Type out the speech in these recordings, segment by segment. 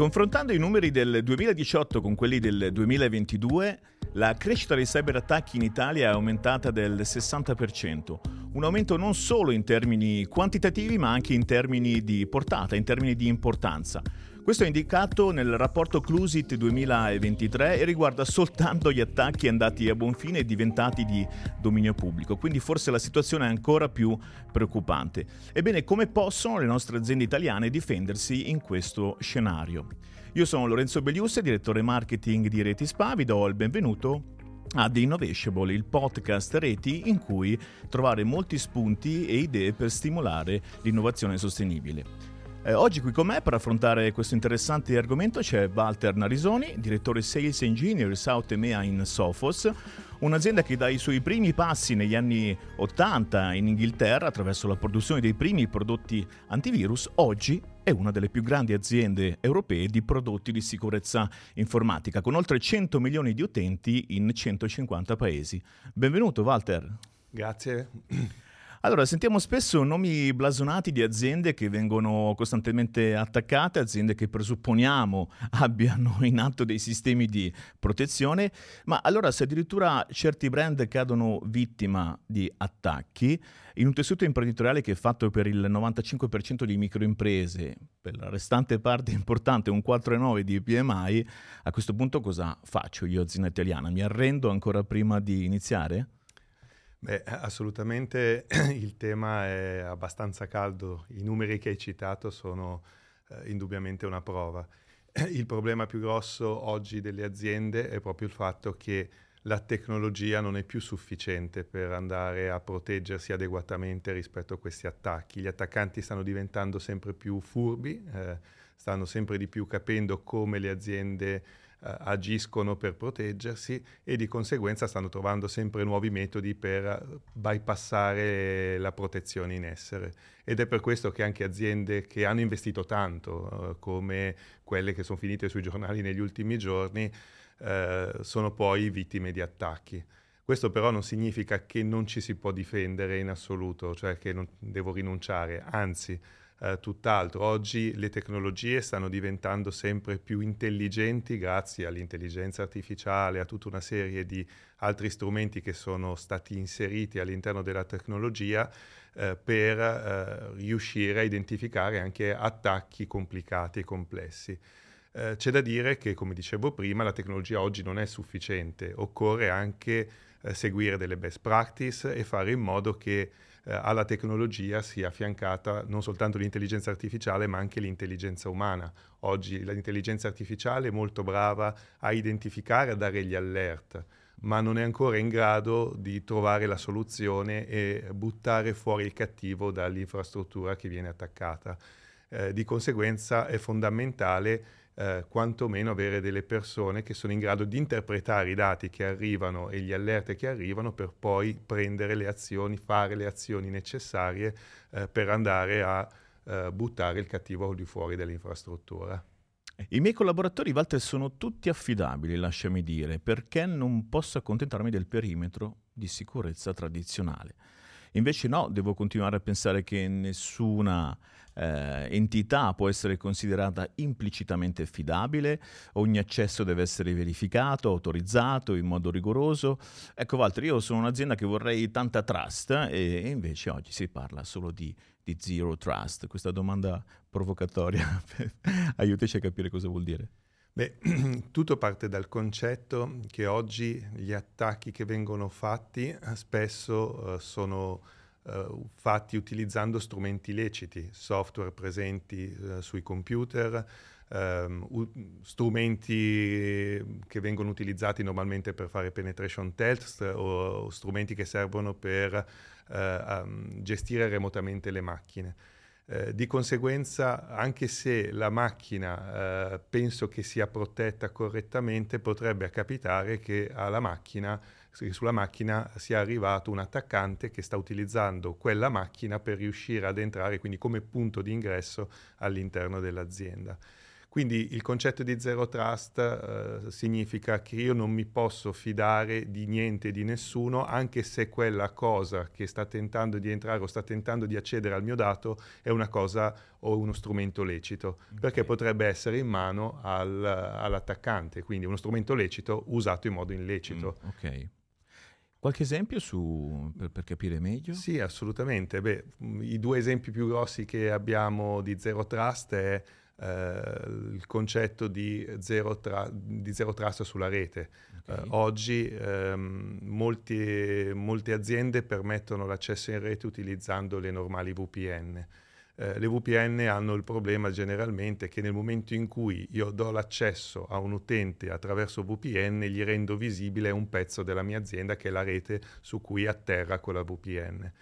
Confrontando i numeri del 2018 con quelli del 2022, la crescita dei cyberattacchi in Italia è aumentata del 60%, un aumento non solo in termini quantitativi ma anche in termini di portata, in termini di importanza. Questo è indicato nel rapporto Clusit 2023 e riguarda soltanto gli attacchi andati a buon fine e diventati di dominio pubblico, quindi forse la situazione è ancora più preoccupante. Ebbene, come possono le nostre aziende italiane difendersi in questo scenario? Io sono Lorenzo Belliusse, direttore marketing di Reti Spa, vi do il benvenuto a The Innovatiable, il podcast reti in cui trovare molti spunti e idee per stimolare l'innovazione sostenibile. Eh, oggi qui con me per affrontare questo interessante argomento c'è Walter Narisoni, direttore Sales Engineer South EMEA in Sophos, un'azienda che dai suoi primi passi negli anni 80 in Inghilterra attraverso la produzione dei primi prodotti antivirus, oggi è una delle più grandi aziende europee di prodotti di sicurezza informatica, con oltre 100 milioni di utenti in 150 paesi. Benvenuto Walter. Grazie. Allora, sentiamo spesso nomi blasonati di aziende che vengono costantemente attaccate, aziende che presupponiamo abbiano in atto dei sistemi di protezione, ma allora se addirittura certi brand cadono vittima di attacchi, in un tessuto imprenditoriale che è fatto per il 95% di microimprese, per la restante parte importante, un 4,9 di PMI, a questo punto cosa faccio io azienda italiana? Mi arrendo ancora prima di iniziare? Beh, assolutamente il tema è abbastanza caldo, i numeri che hai citato sono eh, indubbiamente una prova. Il problema più grosso oggi delle aziende è proprio il fatto che la tecnologia non è più sufficiente per andare a proteggersi adeguatamente rispetto a questi attacchi. Gli attaccanti stanno diventando sempre più furbi, eh, stanno sempre di più capendo come le aziende eh, agiscono per proteggersi e di conseguenza stanno trovando sempre nuovi metodi per bypassare la protezione in essere. Ed è per questo che anche aziende che hanno investito tanto, eh, come quelle che sono finite sui giornali negli ultimi giorni, eh, sono poi vittime di attacchi. Questo però non significa che non ci si può difendere in assoluto, cioè che non devo rinunciare, anzi eh, tutt'altro. Oggi le tecnologie stanno diventando sempre più intelligenti grazie all'intelligenza artificiale, a tutta una serie di altri strumenti che sono stati inseriti all'interno della tecnologia eh, per eh, riuscire a identificare anche attacchi complicati e complessi. Eh, c'è da dire che, come dicevo prima, la tecnologia oggi non è sufficiente, occorre anche eh, seguire delle best practice e fare in modo che eh, alla tecnologia sia affiancata non soltanto l'intelligenza artificiale ma anche l'intelligenza umana. Oggi l'intelligenza artificiale è molto brava a identificare, a dare gli alert, ma non è ancora in grado di trovare la soluzione e buttare fuori il cattivo dall'infrastruttura che viene attaccata. Eh, di conseguenza è fondamentale eh, quantomeno avere delle persone che sono in grado di interpretare i dati che arrivano e gli alert che arrivano per poi prendere le azioni, fare le azioni necessarie eh, per andare a eh, buttare il cattivo al di fuori dell'infrastruttura. I miei collaboratori, Walter, sono tutti affidabili, lasciami dire, perché non posso accontentarmi del perimetro di sicurezza tradizionale. Invece no, devo continuare a pensare che nessuna eh, entità può essere considerata implicitamente affidabile, ogni accesso deve essere verificato, autorizzato in modo rigoroso. Ecco Walter, io sono un'azienda che vorrei tanta trust eh, e invece oggi si parla solo di, di zero trust. Questa domanda provocatoria, aiutaci a capire cosa vuol dire. Beh, tutto parte dal concetto che oggi gli attacchi che vengono fatti eh, spesso uh, sono uh, fatti utilizzando strumenti leciti, software presenti uh, sui computer, um, strumenti che vengono utilizzati normalmente per fare penetration test o, o strumenti che servono per um, gestire remotamente le macchine. Eh, di conseguenza, anche se la macchina eh, penso che sia protetta correttamente, potrebbe capitare che macchina, sulla macchina sia arrivato un attaccante che sta utilizzando quella macchina per riuscire ad entrare, quindi come punto di ingresso all'interno dell'azienda. Quindi il concetto di zero trust eh, significa che io non mi posso fidare di niente e di nessuno, anche se quella cosa che sta tentando di entrare o sta tentando di accedere al mio dato è una cosa o uno strumento lecito, okay. perché potrebbe essere in mano al, all'attaccante, quindi uno strumento lecito usato in modo illecito. Mm, ok. Qualche esempio su, per, per, capire meglio? Sì, assolutamente. Beh, I due esempi più grossi che abbiamo di Zero Trust è eh, il concetto di zero, tra, di zero, trust sulla rete. Okay. Eh, oggi ehm, molti, molte aziende permettono l'accesso in rete utilizzando le normali VPN. Eh, le VPN hanno il problema generalmente che nel momento in cui io do l'accesso a un utente attraverso VPN gli rendo visibile un pezzo della mia azienda che è la rete su cui atterra quella VPN.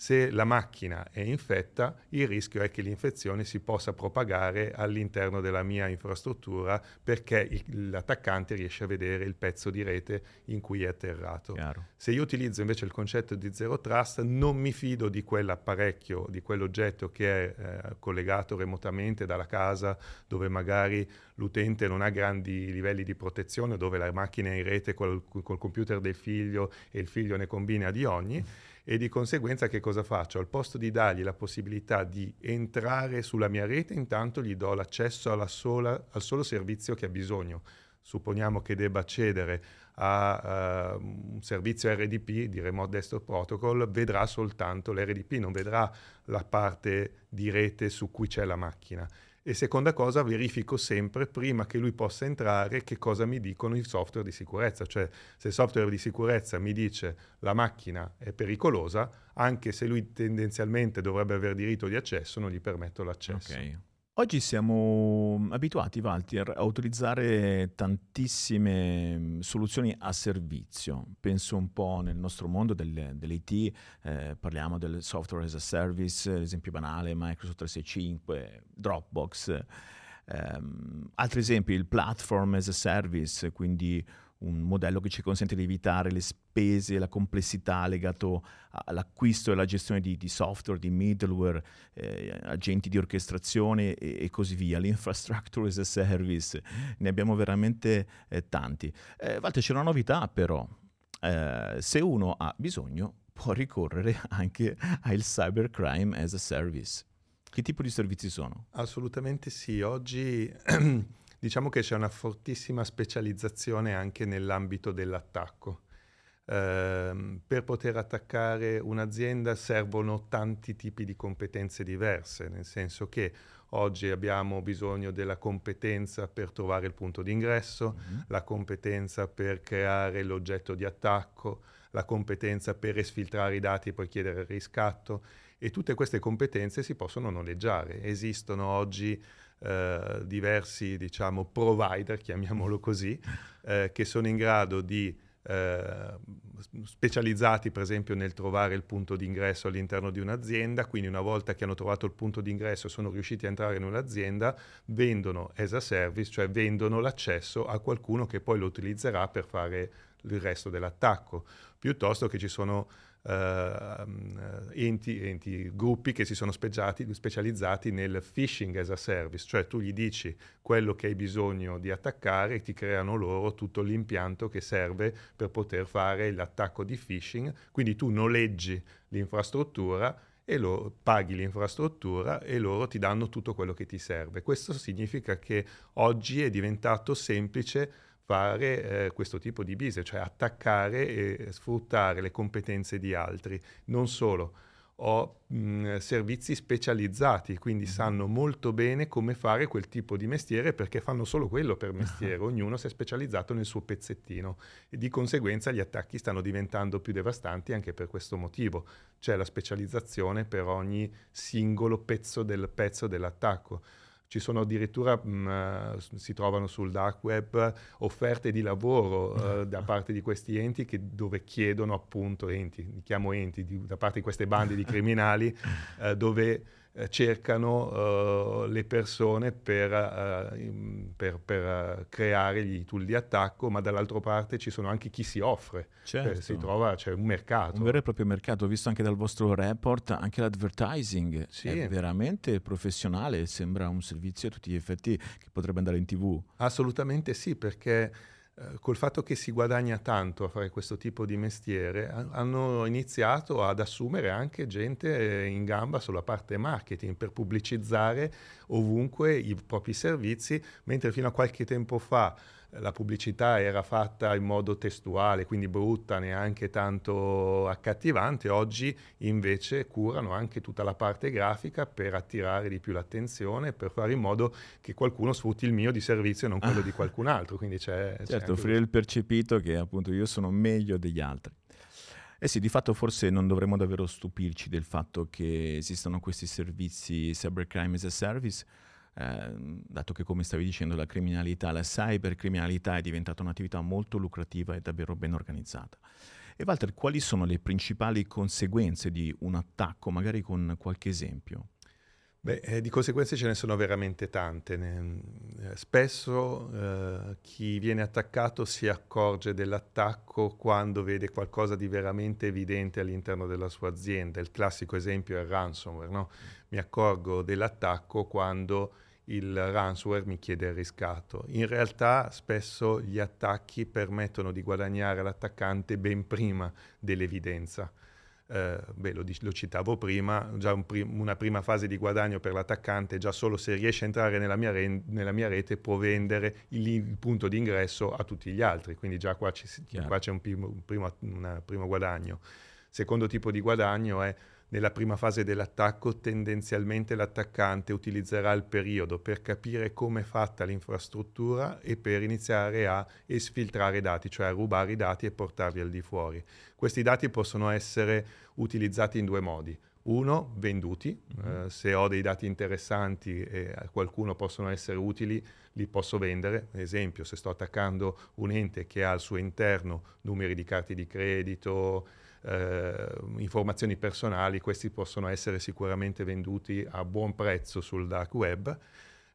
Se la macchina è infetta, il rischio è che l'infezione si possa propagare all'interno della mia infrastruttura perché il, l'attaccante riesce a vedere il pezzo di rete in cui è atterrato. Chiaro. Se io utilizzo invece il concetto di zero trust, non mi fido di quell'apparecchio, di quell'oggetto che è eh, collegato remotamente dalla casa, dove magari l'utente non ha grandi livelli di protezione, dove la macchina è in rete col, col computer del figlio e il figlio ne combina di ogni e di conseguenza che cosa faccio? Al posto di dargli la possibilità di entrare sulla mia rete, intanto gli do l'accesso sola, al solo servizio che ha bisogno. Supponiamo che debba accedere a uh, un servizio RDP di Remote Desktop Protocol, vedrà soltanto l'RDP, non vedrà la parte di rete su cui c'è la macchina. E seconda cosa, verifico sempre, prima che lui possa entrare, che cosa mi dicono i software di sicurezza. Cioè, se il software di sicurezza mi dice la macchina è pericolosa, anche se lui tendenzialmente dovrebbe aver diritto di accesso, non gli permetto l'accesso. Okay. Oggi siamo abituati, Walter, a utilizzare tantissime mm, soluzioni a servizio. Penso un po' nel nostro mondo del, dell'IT, eh, parliamo del software as a service, l'esempio banale, Microsoft 365, Dropbox. Um, altri esempi, il platform as a service, quindi un modello che ci consente di evitare le spese e la complessità legato all'acquisto e alla gestione di, di software, di middleware, eh, agenti di orchestrazione e, e, così via. L'infrastructure as a service, ne abbiamo veramente eh, tanti. Eh, Walter, c'è una novità però. Eh, se uno ha bisogno può ricorrere anche al cybercrime as a service. Che tipo di servizi sono? Assolutamente sì. Oggi Diciamo che c'è una fortissima specializzazione anche nell'ambito dell'attacco. Eh, per poter attaccare un'azienda servono tanti tipi di competenze diverse, nel senso che oggi abbiamo bisogno della competenza per trovare il punto d'ingresso, mm-hmm. la competenza per creare l'oggetto di attacco, la competenza per esfiltrare i dati e poi chiedere il riscatto e tutte queste competenze si possono noleggiare. Esistono oggi eh, diversi diciamo, provider, chiamiamolo così, eh, che sono in grado di eh, specializzati per esempio nel trovare il punto d'ingresso all'interno di un'azienda, quindi una volta che hanno trovato il punto d'ingresso e sono riusciti a entrare in un'azienda, vendono as a service, cioè vendono l'accesso a qualcuno che poi lo utilizzerà per fare il resto dell'attacco, piuttosto che ci sono enti, enti, gruppi che si sono specializzati nel phishing as a service, cioè tu gli dici quello che hai bisogno di attaccare e ti creano loro tutto l'impianto che serve per poter fare l'attacco di phishing, quindi tu noleggi l'infrastruttura e lo paghi l'infrastruttura e loro ti danno tutto quello che ti serve. Questo significa che oggi è diventato semplice fare eh, questo tipo di business, cioè attaccare e sfruttare le competenze di altri. Non solo, ho mh, servizi specializzati, quindi mm-hmm. sanno molto bene come fare quel tipo di mestiere perché fanno solo quello per mestiere, ognuno si è specializzato nel suo pezzettino e di conseguenza gli attacchi stanno diventando più devastanti anche per questo motivo. C'è la specializzazione per ogni singolo pezzo del pezzo dell'attacco. Ci sono addirittura, mh, mm, eh, si trovano sul dark web offerte di lavoro uh, da parte di questi enti che, dove chiedono appunto enti, li chiamo enti, di, da parte di queste bande di criminali, uh, dove eh, cercano uh, le persone per, uh, per, per creare gli tool di attacco, ma dall'altra parte ci sono anche chi si offre, certo. cioè, si trova, c'è un mercato. Un vero e proprio mercato, visto anche dal vostro report, anche l'advertising sì. è veramente professionale, sembra un servizio a tutti gli effetti che potrebbe andare in tv. Assolutamente sì, perché eh, col fatto che si guadagna tanto a fare questo tipo di mestiere, hanno iniziato ad assumere anche gente in gamba sulla parte marketing per pubblicizzare ovunque i propri servizi, mentre fino a qualche tempo fa la pubblicità era fatta in modo testuale, quindi brutta, neanche tanto accattivante, oggi invece curano anche tutta la parte grafica per attirare di più l'attenzione, per fare in modo che qualcuno sfrutti il mio di servizio e non quello ah. di qualcun altro. Quindi c'è, certo, c'è offrire il percepito che appunto io sono meglio degli altri. Eh sì, di fatto forse non dovremmo davvero stupirci del fatto che esistano questi servizi cybercrime as a service, Ehm, dato che come stavi dicendo la criminalità, la cybercriminalità è diventata un'attività molto lucrativa e davvero ben organizzata. E Walter, quali sono le principali conseguenze di un attacco, magari con qualche esempio? Beh, eh, di conseguenze ce ne sono veramente tante. Ne, eh, spesso eh, chi viene attaccato si accorge dell'attacco quando vede qualcosa di veramente evidente all'interno della sua azienda. Il classico esempio è il ransomware. No? Mi accorgo dell'attacco quando il ransomware mi chiede il riscatto. In realtà spesso gli attacchi permettono di guadagnare l'attaccante ben prima dell'evidenza. Eh, beh, lo, lo, citavo prima, già un prim- una prima fase di guadagno per l'attaccante, già solo se riesce a entrare nella mia, re- nella mia rete può vendere il, il, punto di ingresso a tutti gli altri, quindi già qua, ci, qua c'è un primo, un primo, un primo guadagno. Secondo tipo di guadagno è nella prima fase dell'attacco tendenzialmente l'attaccante utilizzerà il periodo per capire come è fatta l'infrastruttura e per iniziare a esfiltrare i dati, cioè a rubare i dati e portarli al di fuori. Questi dati possono essere utilizzati in due modi. Uno, venduti, mm-hmm. eh, se ho dei dati interessanti e a qualcuno possono essere utili, li posso vendere. Ad esempio, se sto attaccando un ente che ha al suo interno numeri di carte di credito, eh, informazioni personali, questi possono essere sicuramente venduti a buon prezzo sul dark web.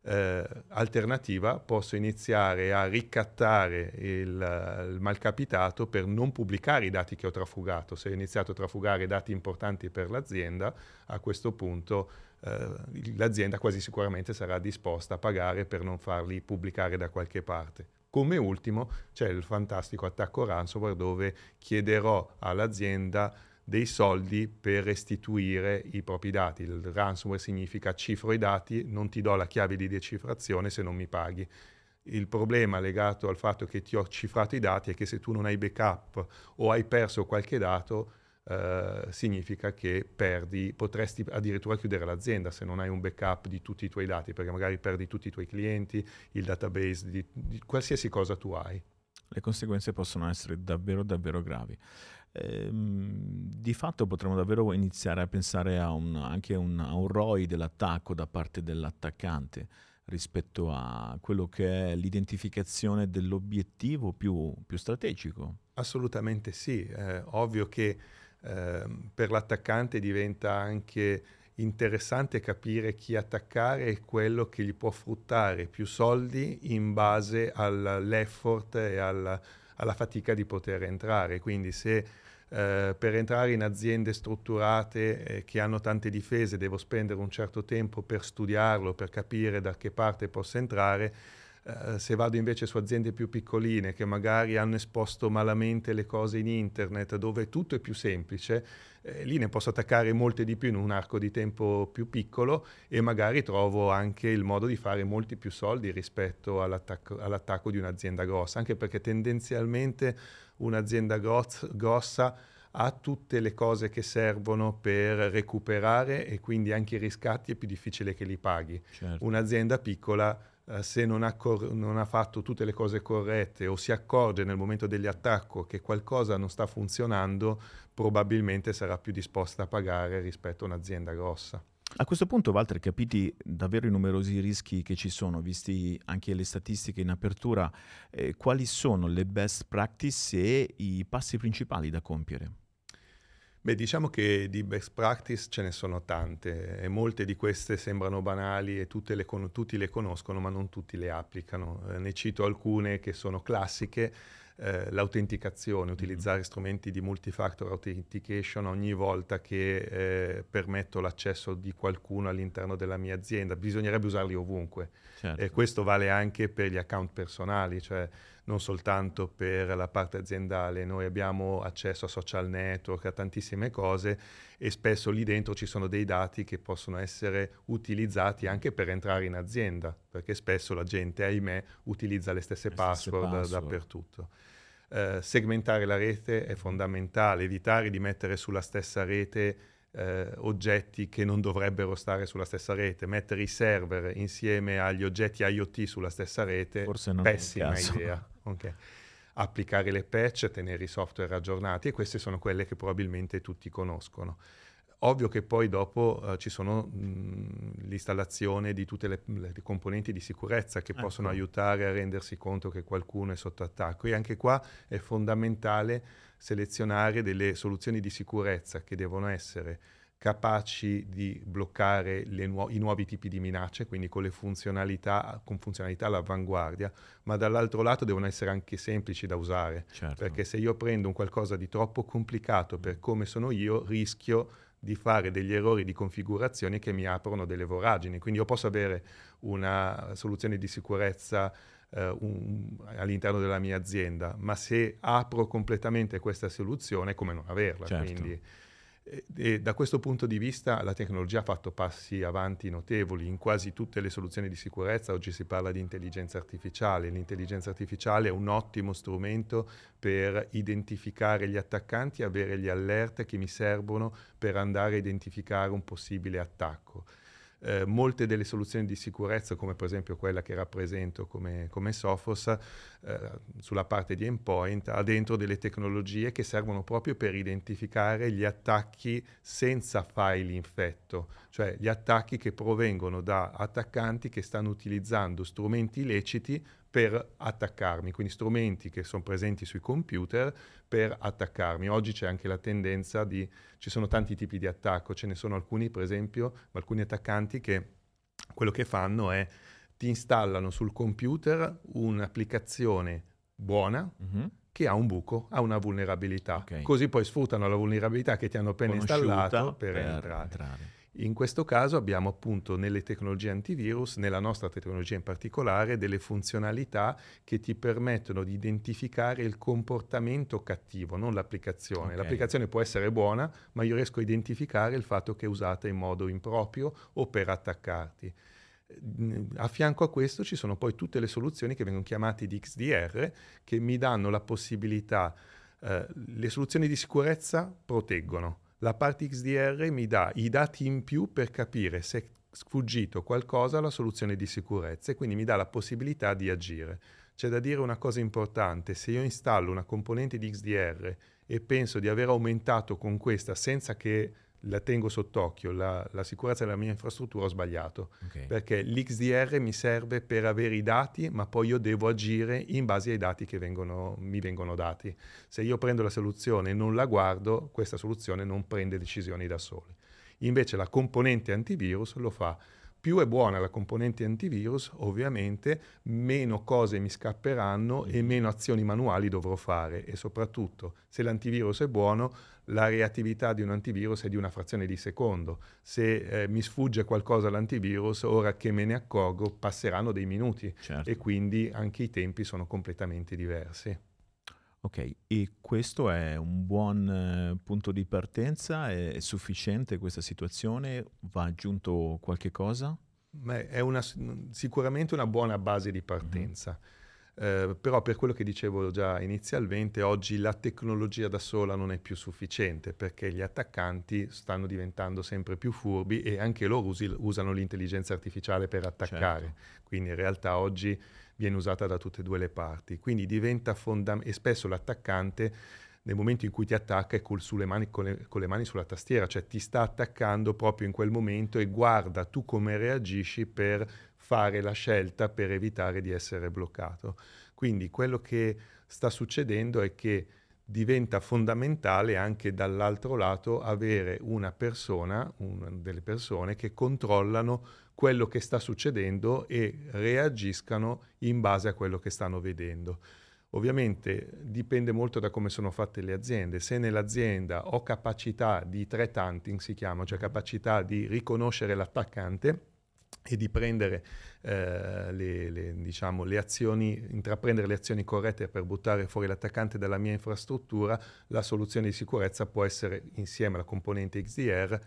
Eh, alternativa, posso iniziare a ricattare il, il, malcapitato per non pubblicare i dati che ho trafugato. Se ho iniziato a trafugare dati importanti per l'azienda, a questo punto eh, l'azienda quasi sicuramente sarà disposta a pagare per non farli pubblicare da qualche parte. Come ultimo c'è il fantastico attacco ransomware dove chiederò all'azienda dei soldi per restituire i propri dati. Il ransomware significa cifro i dati, non ti do la chiave di decifrazione se non mi paghi. Il problema legato al fatto che ti ho cifrato i dati è che se tu non hai backup o hai perso qualche dato, eh, significa che perdi, potresti addirittura chiudere l'azienda se non hai un backup di tutti i tuoi dati, perché magari perdi tutti i tuoi clienti, il database di, di qualsiasi cosa tu hai. Le conseguenze possono essere davvero, davvero gravi. Ehm, di fatto potremmo davvero iniziare a pensare a un, anche un, a un ROI dell'attacco da parte dell'attaccante rispetto a quello che è l'identificazione dell'obiettivo più, più strategico. Assolutamente sì, eh, ovvio che Ehm, per l'attaccante diventa anche interessante capire chi attaccare e quello che gli può fruttare più soldi in base all'effort e alla, alla fatica di poter entrare. Quindi se eh, per entrare in aziende strutturate eh, che hanno tante difese devo spendere un certo tempo per studiarlo, per capire da che parte posso entrare, eh, se vado invece su aziende più piccoline che magari hanno esposto malamente le cose in internet, dove tutto è più semplice, eh, lì ne posso attaccare molte di più in un arco di tempo più piccolo e magari trovo anche il modo di fare molti più soldi rispetto all'attacco, all'attacco di un'azienda grossa, anche perché tendenzialmente un'azienda gross, grossa ha tutte le cose che servono per recuperare e quindi anche i riscatti è più difficile che li paghi. Certo. Un'azienda piccola eh, se non ha, cor- non ha, fatto tutte le cose corrette o si accorge nel momento dell'attacco che qualcosa non sta funzionando, probabilmente sarà più disposta a pagare rispetto a un'azienda grossa. A questo punto, Walter, capiti davvero i numerosi rischi che ci sono, visti anche le statistiche in apertura, eh, quali sono le best practice e i passi principali da compiere? Beh, diciamo che di best practice ce ne sono tante e molte di queste sembrano banali e le tutti le conoscono, ma non tutti le applicano. Eh, ne cito alcune che sono classiche. Eh, l'autenticazione, mm-hmm. utilizzare mm-hmm. strumenti di multifactor authentication ogni volta che eh, permetto l'accesso di qualcuno all'interno della mia azienda. Bisognerebbe usarli ovunque. Certo. E questo vale anche per gli account personali, cioè non soltanto per la parte aziendale, noi abbiamo accesso a social network, a tantissime cose e spesso lì dentro ci sono dei dati che possono essere utilizzati anche per entrare in azienda, perché spesso la gente, ahimè, utilizza le stesse, le password, stesse password, dappertutto. Eh, segmentare la rete è fondamentale, evitare di mettere sulla stessa rete eh, oggetti che non dovrebbero stare sulla stessa rete, mettere i server insieme agli oggetti IoT sulla stessa rete, Forse non pessima idea. Okay. Applicare le patch, tenere i software aggiornati e queste sono quelle che probabilmente tutti conoscono. Ovvio che poi dopo uh, ci sono mh, l'installazione di tutte le, le, componenti di sicurezza che ecco. possono aiutare a rendersi conto che qualcuno è sotto attacco e anche qua è fondamentale selezionare delle soluzioni di sicurezza che devono essere capaci di bloccare nu- i nuovi tipi di minacce, quindi con le funzionalità, con funzionalità all'avanguardia, ma dall'altro lato devono essere anche semplici da usare, certo. perché se io prendo un qualcosa di troppo complicato per come sono io, rischio di fare degli errori di configurazione che mi aprono delle voragini. Quindi io posso avere una soluzione di sicurezza uh, un, all'interno della mia azienda, ma se apro completamente questa soluzione come non averla. Certo. Quindi, e, da questo punto di vista la tecnologia ha fatto passi avanti notevoli in quasi tutte le soluzioni di sicurezza. Oggi si parla di intelligenza artificiale. L'intelligenza artificiale è un ottimo strumento per identificare gli attaccanti, avere gli alert che mi servono per andare a identificare un possibile attacco eh, molte delle soluzioni di sicurezza, come per esempio quella che rappresento come, come Sophos, eh, sulla parte di endpoint, ha dentro delle tecnologie che servono proprio per identificare gli attacchi senza file infetto, cioè gli attacchi che provengono da attaccanti che stanno utilizzando strumenti illeciti per attaccarmi, quindi strumenti che sono presenti sui computer per attaccarmi. Oggi c'è anche la tendenza di, ci sono tanti tipi di attacco, ce ne sono alcuni per esempio, alcuni attaccanti che quello che fanno è ti installano sul computer un'applicazione buona, mm-hmm che ha un buco, ha una vulnerabilità. Okay. Così poi sfruttano la vulnerabilità che ti hanno appena installato per, per entrare. entrare. In questo caso abbiamo appunto nelle tecnologie antivirus, nella nostra tecnologia in particolare, delle funzionalità che ti permettono di identificare il comportamento cattivo, non l'applicazione. Okay. L'applicazione può essere buona, ma io riesco a identificare il fatto che è usata in modo improprio o per attaccarti. A fianco a questo ci sono poi tutte le soluzioni che vengono chiamate di XDR che mi danno la possibilità, eh, le soluzioni di sicurezza proteggono, la parte XDR mi dà i dati in più per capire se è sfuggito qualcosa alla soluzione di sicurezza e quindi mi dà la possibilità di agire. C'è da dire una cosa importante, se io installo una componente di XDR e penso di aver aumentato con questa senza che la tengo sott'occhio, la, la, sicurezza della mia infrastruttura ho sbagliato, okay. perché l'XDR mi serve per avere i dati, ma poi io devo agire in base ai dati che vengono, mi vengono dati. Se io prendo la soluzione e non la guardo, questa soluzione non prende decisioni da sola. Invece la componente antivirus lo fa più è buona la componente antivirus, ovviamente meno cose mi scapperanno e mm. meno azioni manuali dovrò fare e soprattutto se l'antivirus è buono, la reattività di un antivirus è di una frazione di secondo. Se eh, mi sfugge qualcosa all'antivirus, ora che me ne accorgo, passeranno dei minuti certo. e quindi anche i tempi sono completamente diversi. Ok, e questo è un buon eh, punto di partenza? È, è, sufficiente questa situazione? Va aggiunto qualche cosa? Beh, è una, sicuramente una buona base di partenza. Mm-hmm. Eh, però per quello che dicevo già inizialmente, oggi la tecnologia da sola non è più sufficiente perché gli attaccanti stanno diventando sempre più furbi e anche loro usi, usano l'intelligenza artificiale per attaccare. Certo. Quindi in realtà oggi viene usata da tutte e due le parti. Quindi diventa fondamentale, e spesso l'attaccante nel momento in cui ti attacca è col, mani, con, le, con, le, mani sulla tastiera, cioè ti sta attaccando proprio in quel momento e guarda tu come reagisci per fare la scelta per evitare di essere bloccato. Quindi quello che sta succedendo è che diventa fondamentale anche dall'altro lato avere una persona, una delle persone che controllano quello che sta succedendo e reagiscano in base a quello che stanno vedendo. Ovviamente dipende molto da come sono fatte le aziende. Se nell'azienda ho capacità di threat hunting, si chiama, cioè capacità di riconoscere l'attaccante, e di prendere eh, le, le, diciamo, le azioni, intraprendere le azioni corrette per buttare fuori l'attaccante dalla mia infrastruttura, la soluzione di sicurezza può essere, insieme alla componente XDR,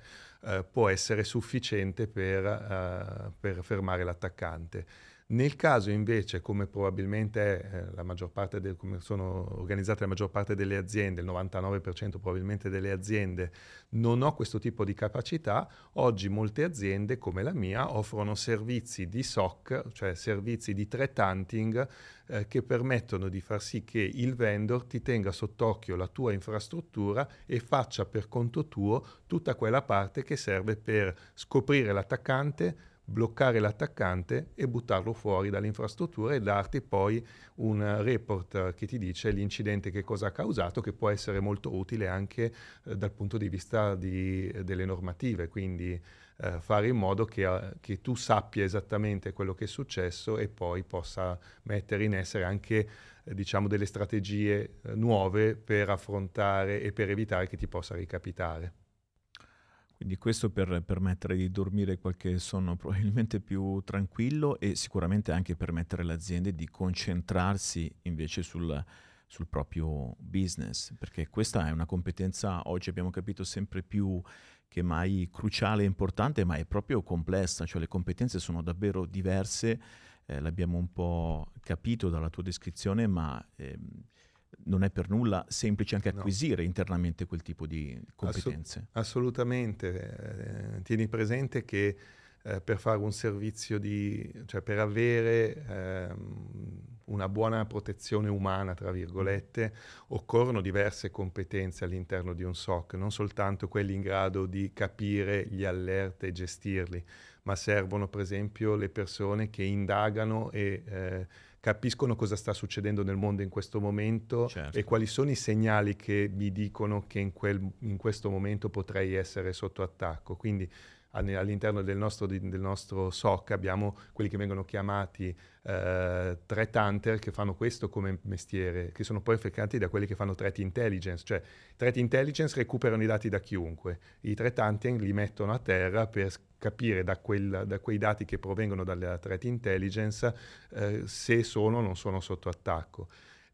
eh, può essere sufficiente per, eh, per fermare l'attaccante. Nel caso invece, come probabilmente è eh, la maggior parte del, come sono organizzate la maggior parte delle aziende, il 99% probabilmente delle aziende, non ho questo tipo di capacità, oggi molte aziende come la mia offrono servizi di SOC, cioè servizi di threat hunting, eh, che permettono di far sì che il vendor ti tenga sott'occhio la tua infrastruttura e faccia per conto tuo tutta quella parte che serve per scoprire l'attaccante, bloccare l'attaccante e buttarlo fuori dall'infrastruttura e darti poi un report che ti dice l'incidente che cosa ha causato, che può essere molto utile anche eh, dal punto di vista di, delle normative, quindi eh, fare in modo che, eh, che, tu sappia esattamente quello che è successo e poi possa mettere in essere anche eh, diciamo delle strategie eh, nuove per affrontare e per evitare che ti possa ricapitare. Quindi questo per permettere di dormire qualche sonno probabilmente più tranquillo e sicuramente anche permettere alle aziende di concentrarsi invece sul, sul proprio business, perché questa è una competenza, oggi abbiamo capito sempre più che mai cruciale e importante, ma è proprio complessa, cioè le competenze sono davvero diverse, eh, l'abbiamo un po' capito dalla tua descrizione, ma... Eh, non è per nulla semplice anche acquisire no. internamente quel tipo di competenze. Assu- assolutamente. Eh, tieni presente che eh, per fare un servizio di, cioè per avere eh, una buona protezione umana, tra virgolette, occorrono diverse competenze all'interno di un SOC, non soltanto quelli in grado di capire gli alert e gestirli, ma servono per esempio le persone che indagano e eh, capiscono cosa sta succedendo nel mondo in questo momento certo. e quali sono i segnali che mi dicono che in, quel, in questo momento potrei essere sotto attacco. Quindi all'interno del nostro, del nostro, SOC abbiamo quelli che vengono chiamati eh, threat hunter che fanno questo come mestiere, che sono poi affiancati da quelli che fanno threat intelligence, cioè threat intelligence recuperano i dati da chiunque, i threat hunting li mettono a terra per capire da, quel, da quei dati che provengono dalla threat intelligence eh, se sono o non sono sotto attacco.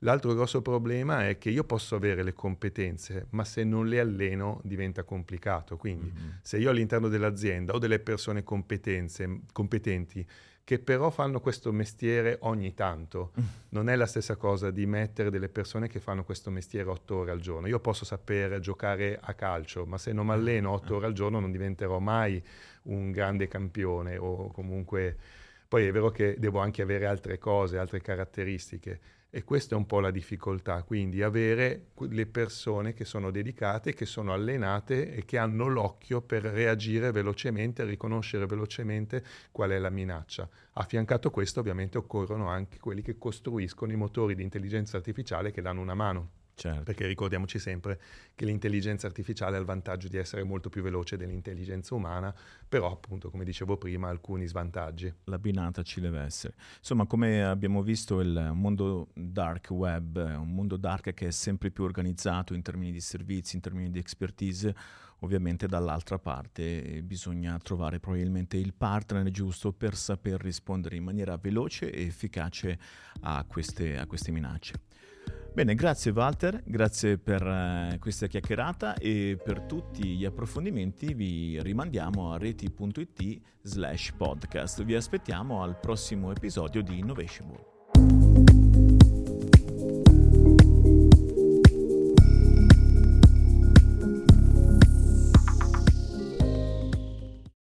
L'altro grosso problema è che io posso avere le competenze, ma se non le alleno diventa complicato. Quindi mm-hmm. se io all'interno dell'azienda ho delle persone competenti che però fanno questo mestiere ogni tanto, mm. non è la stessa cosa di mettere delle persone che fanno questo mestiere otto ore al giorno. Io posso sapere giocare a calcio, ma se non mi alleno otto ore al giorno non diventerò mai un grande campione o comunque... Poi è vero che devo anche avere altre cose, altre caratteristiche e questa è un po' la difficoltà, quindi avere le persone che sono dedicate, che sono allenate e che hanno l'occhio per reagire velocemente, riconoscere velocemente qual è la minaccia. Affiancato a questo ovviamente occorrono anche quelli che costruiscono i motori di intelligenza artificiale che danno una mano. Certo. Perché ricordiamoci sempre che l'intelligenza artificiale ha il vantaggio di essere molto più veloce dell'intelligenza umana, però appunto, come dicevo prima, alcuni svantaggi. La binata ci deve essere. Insomma, come abbiamo visto, il mondo dark web è un mondo dark che è sempre più organizzato in termini di servizi, in termini di expertise. Ovviamente dall'altra parte bisogna trovare probabilmente il partner giusto per saper rispondere in maniera veloce e efficace a queste, a queste minacce. Bene, grazie Walter, grazie per uh, questa chiacchierata e per tutti gli approfondimenti vi rimandiamo a reti.it slash podcast. Vi aspettiamo al prossimo episodio di Innovation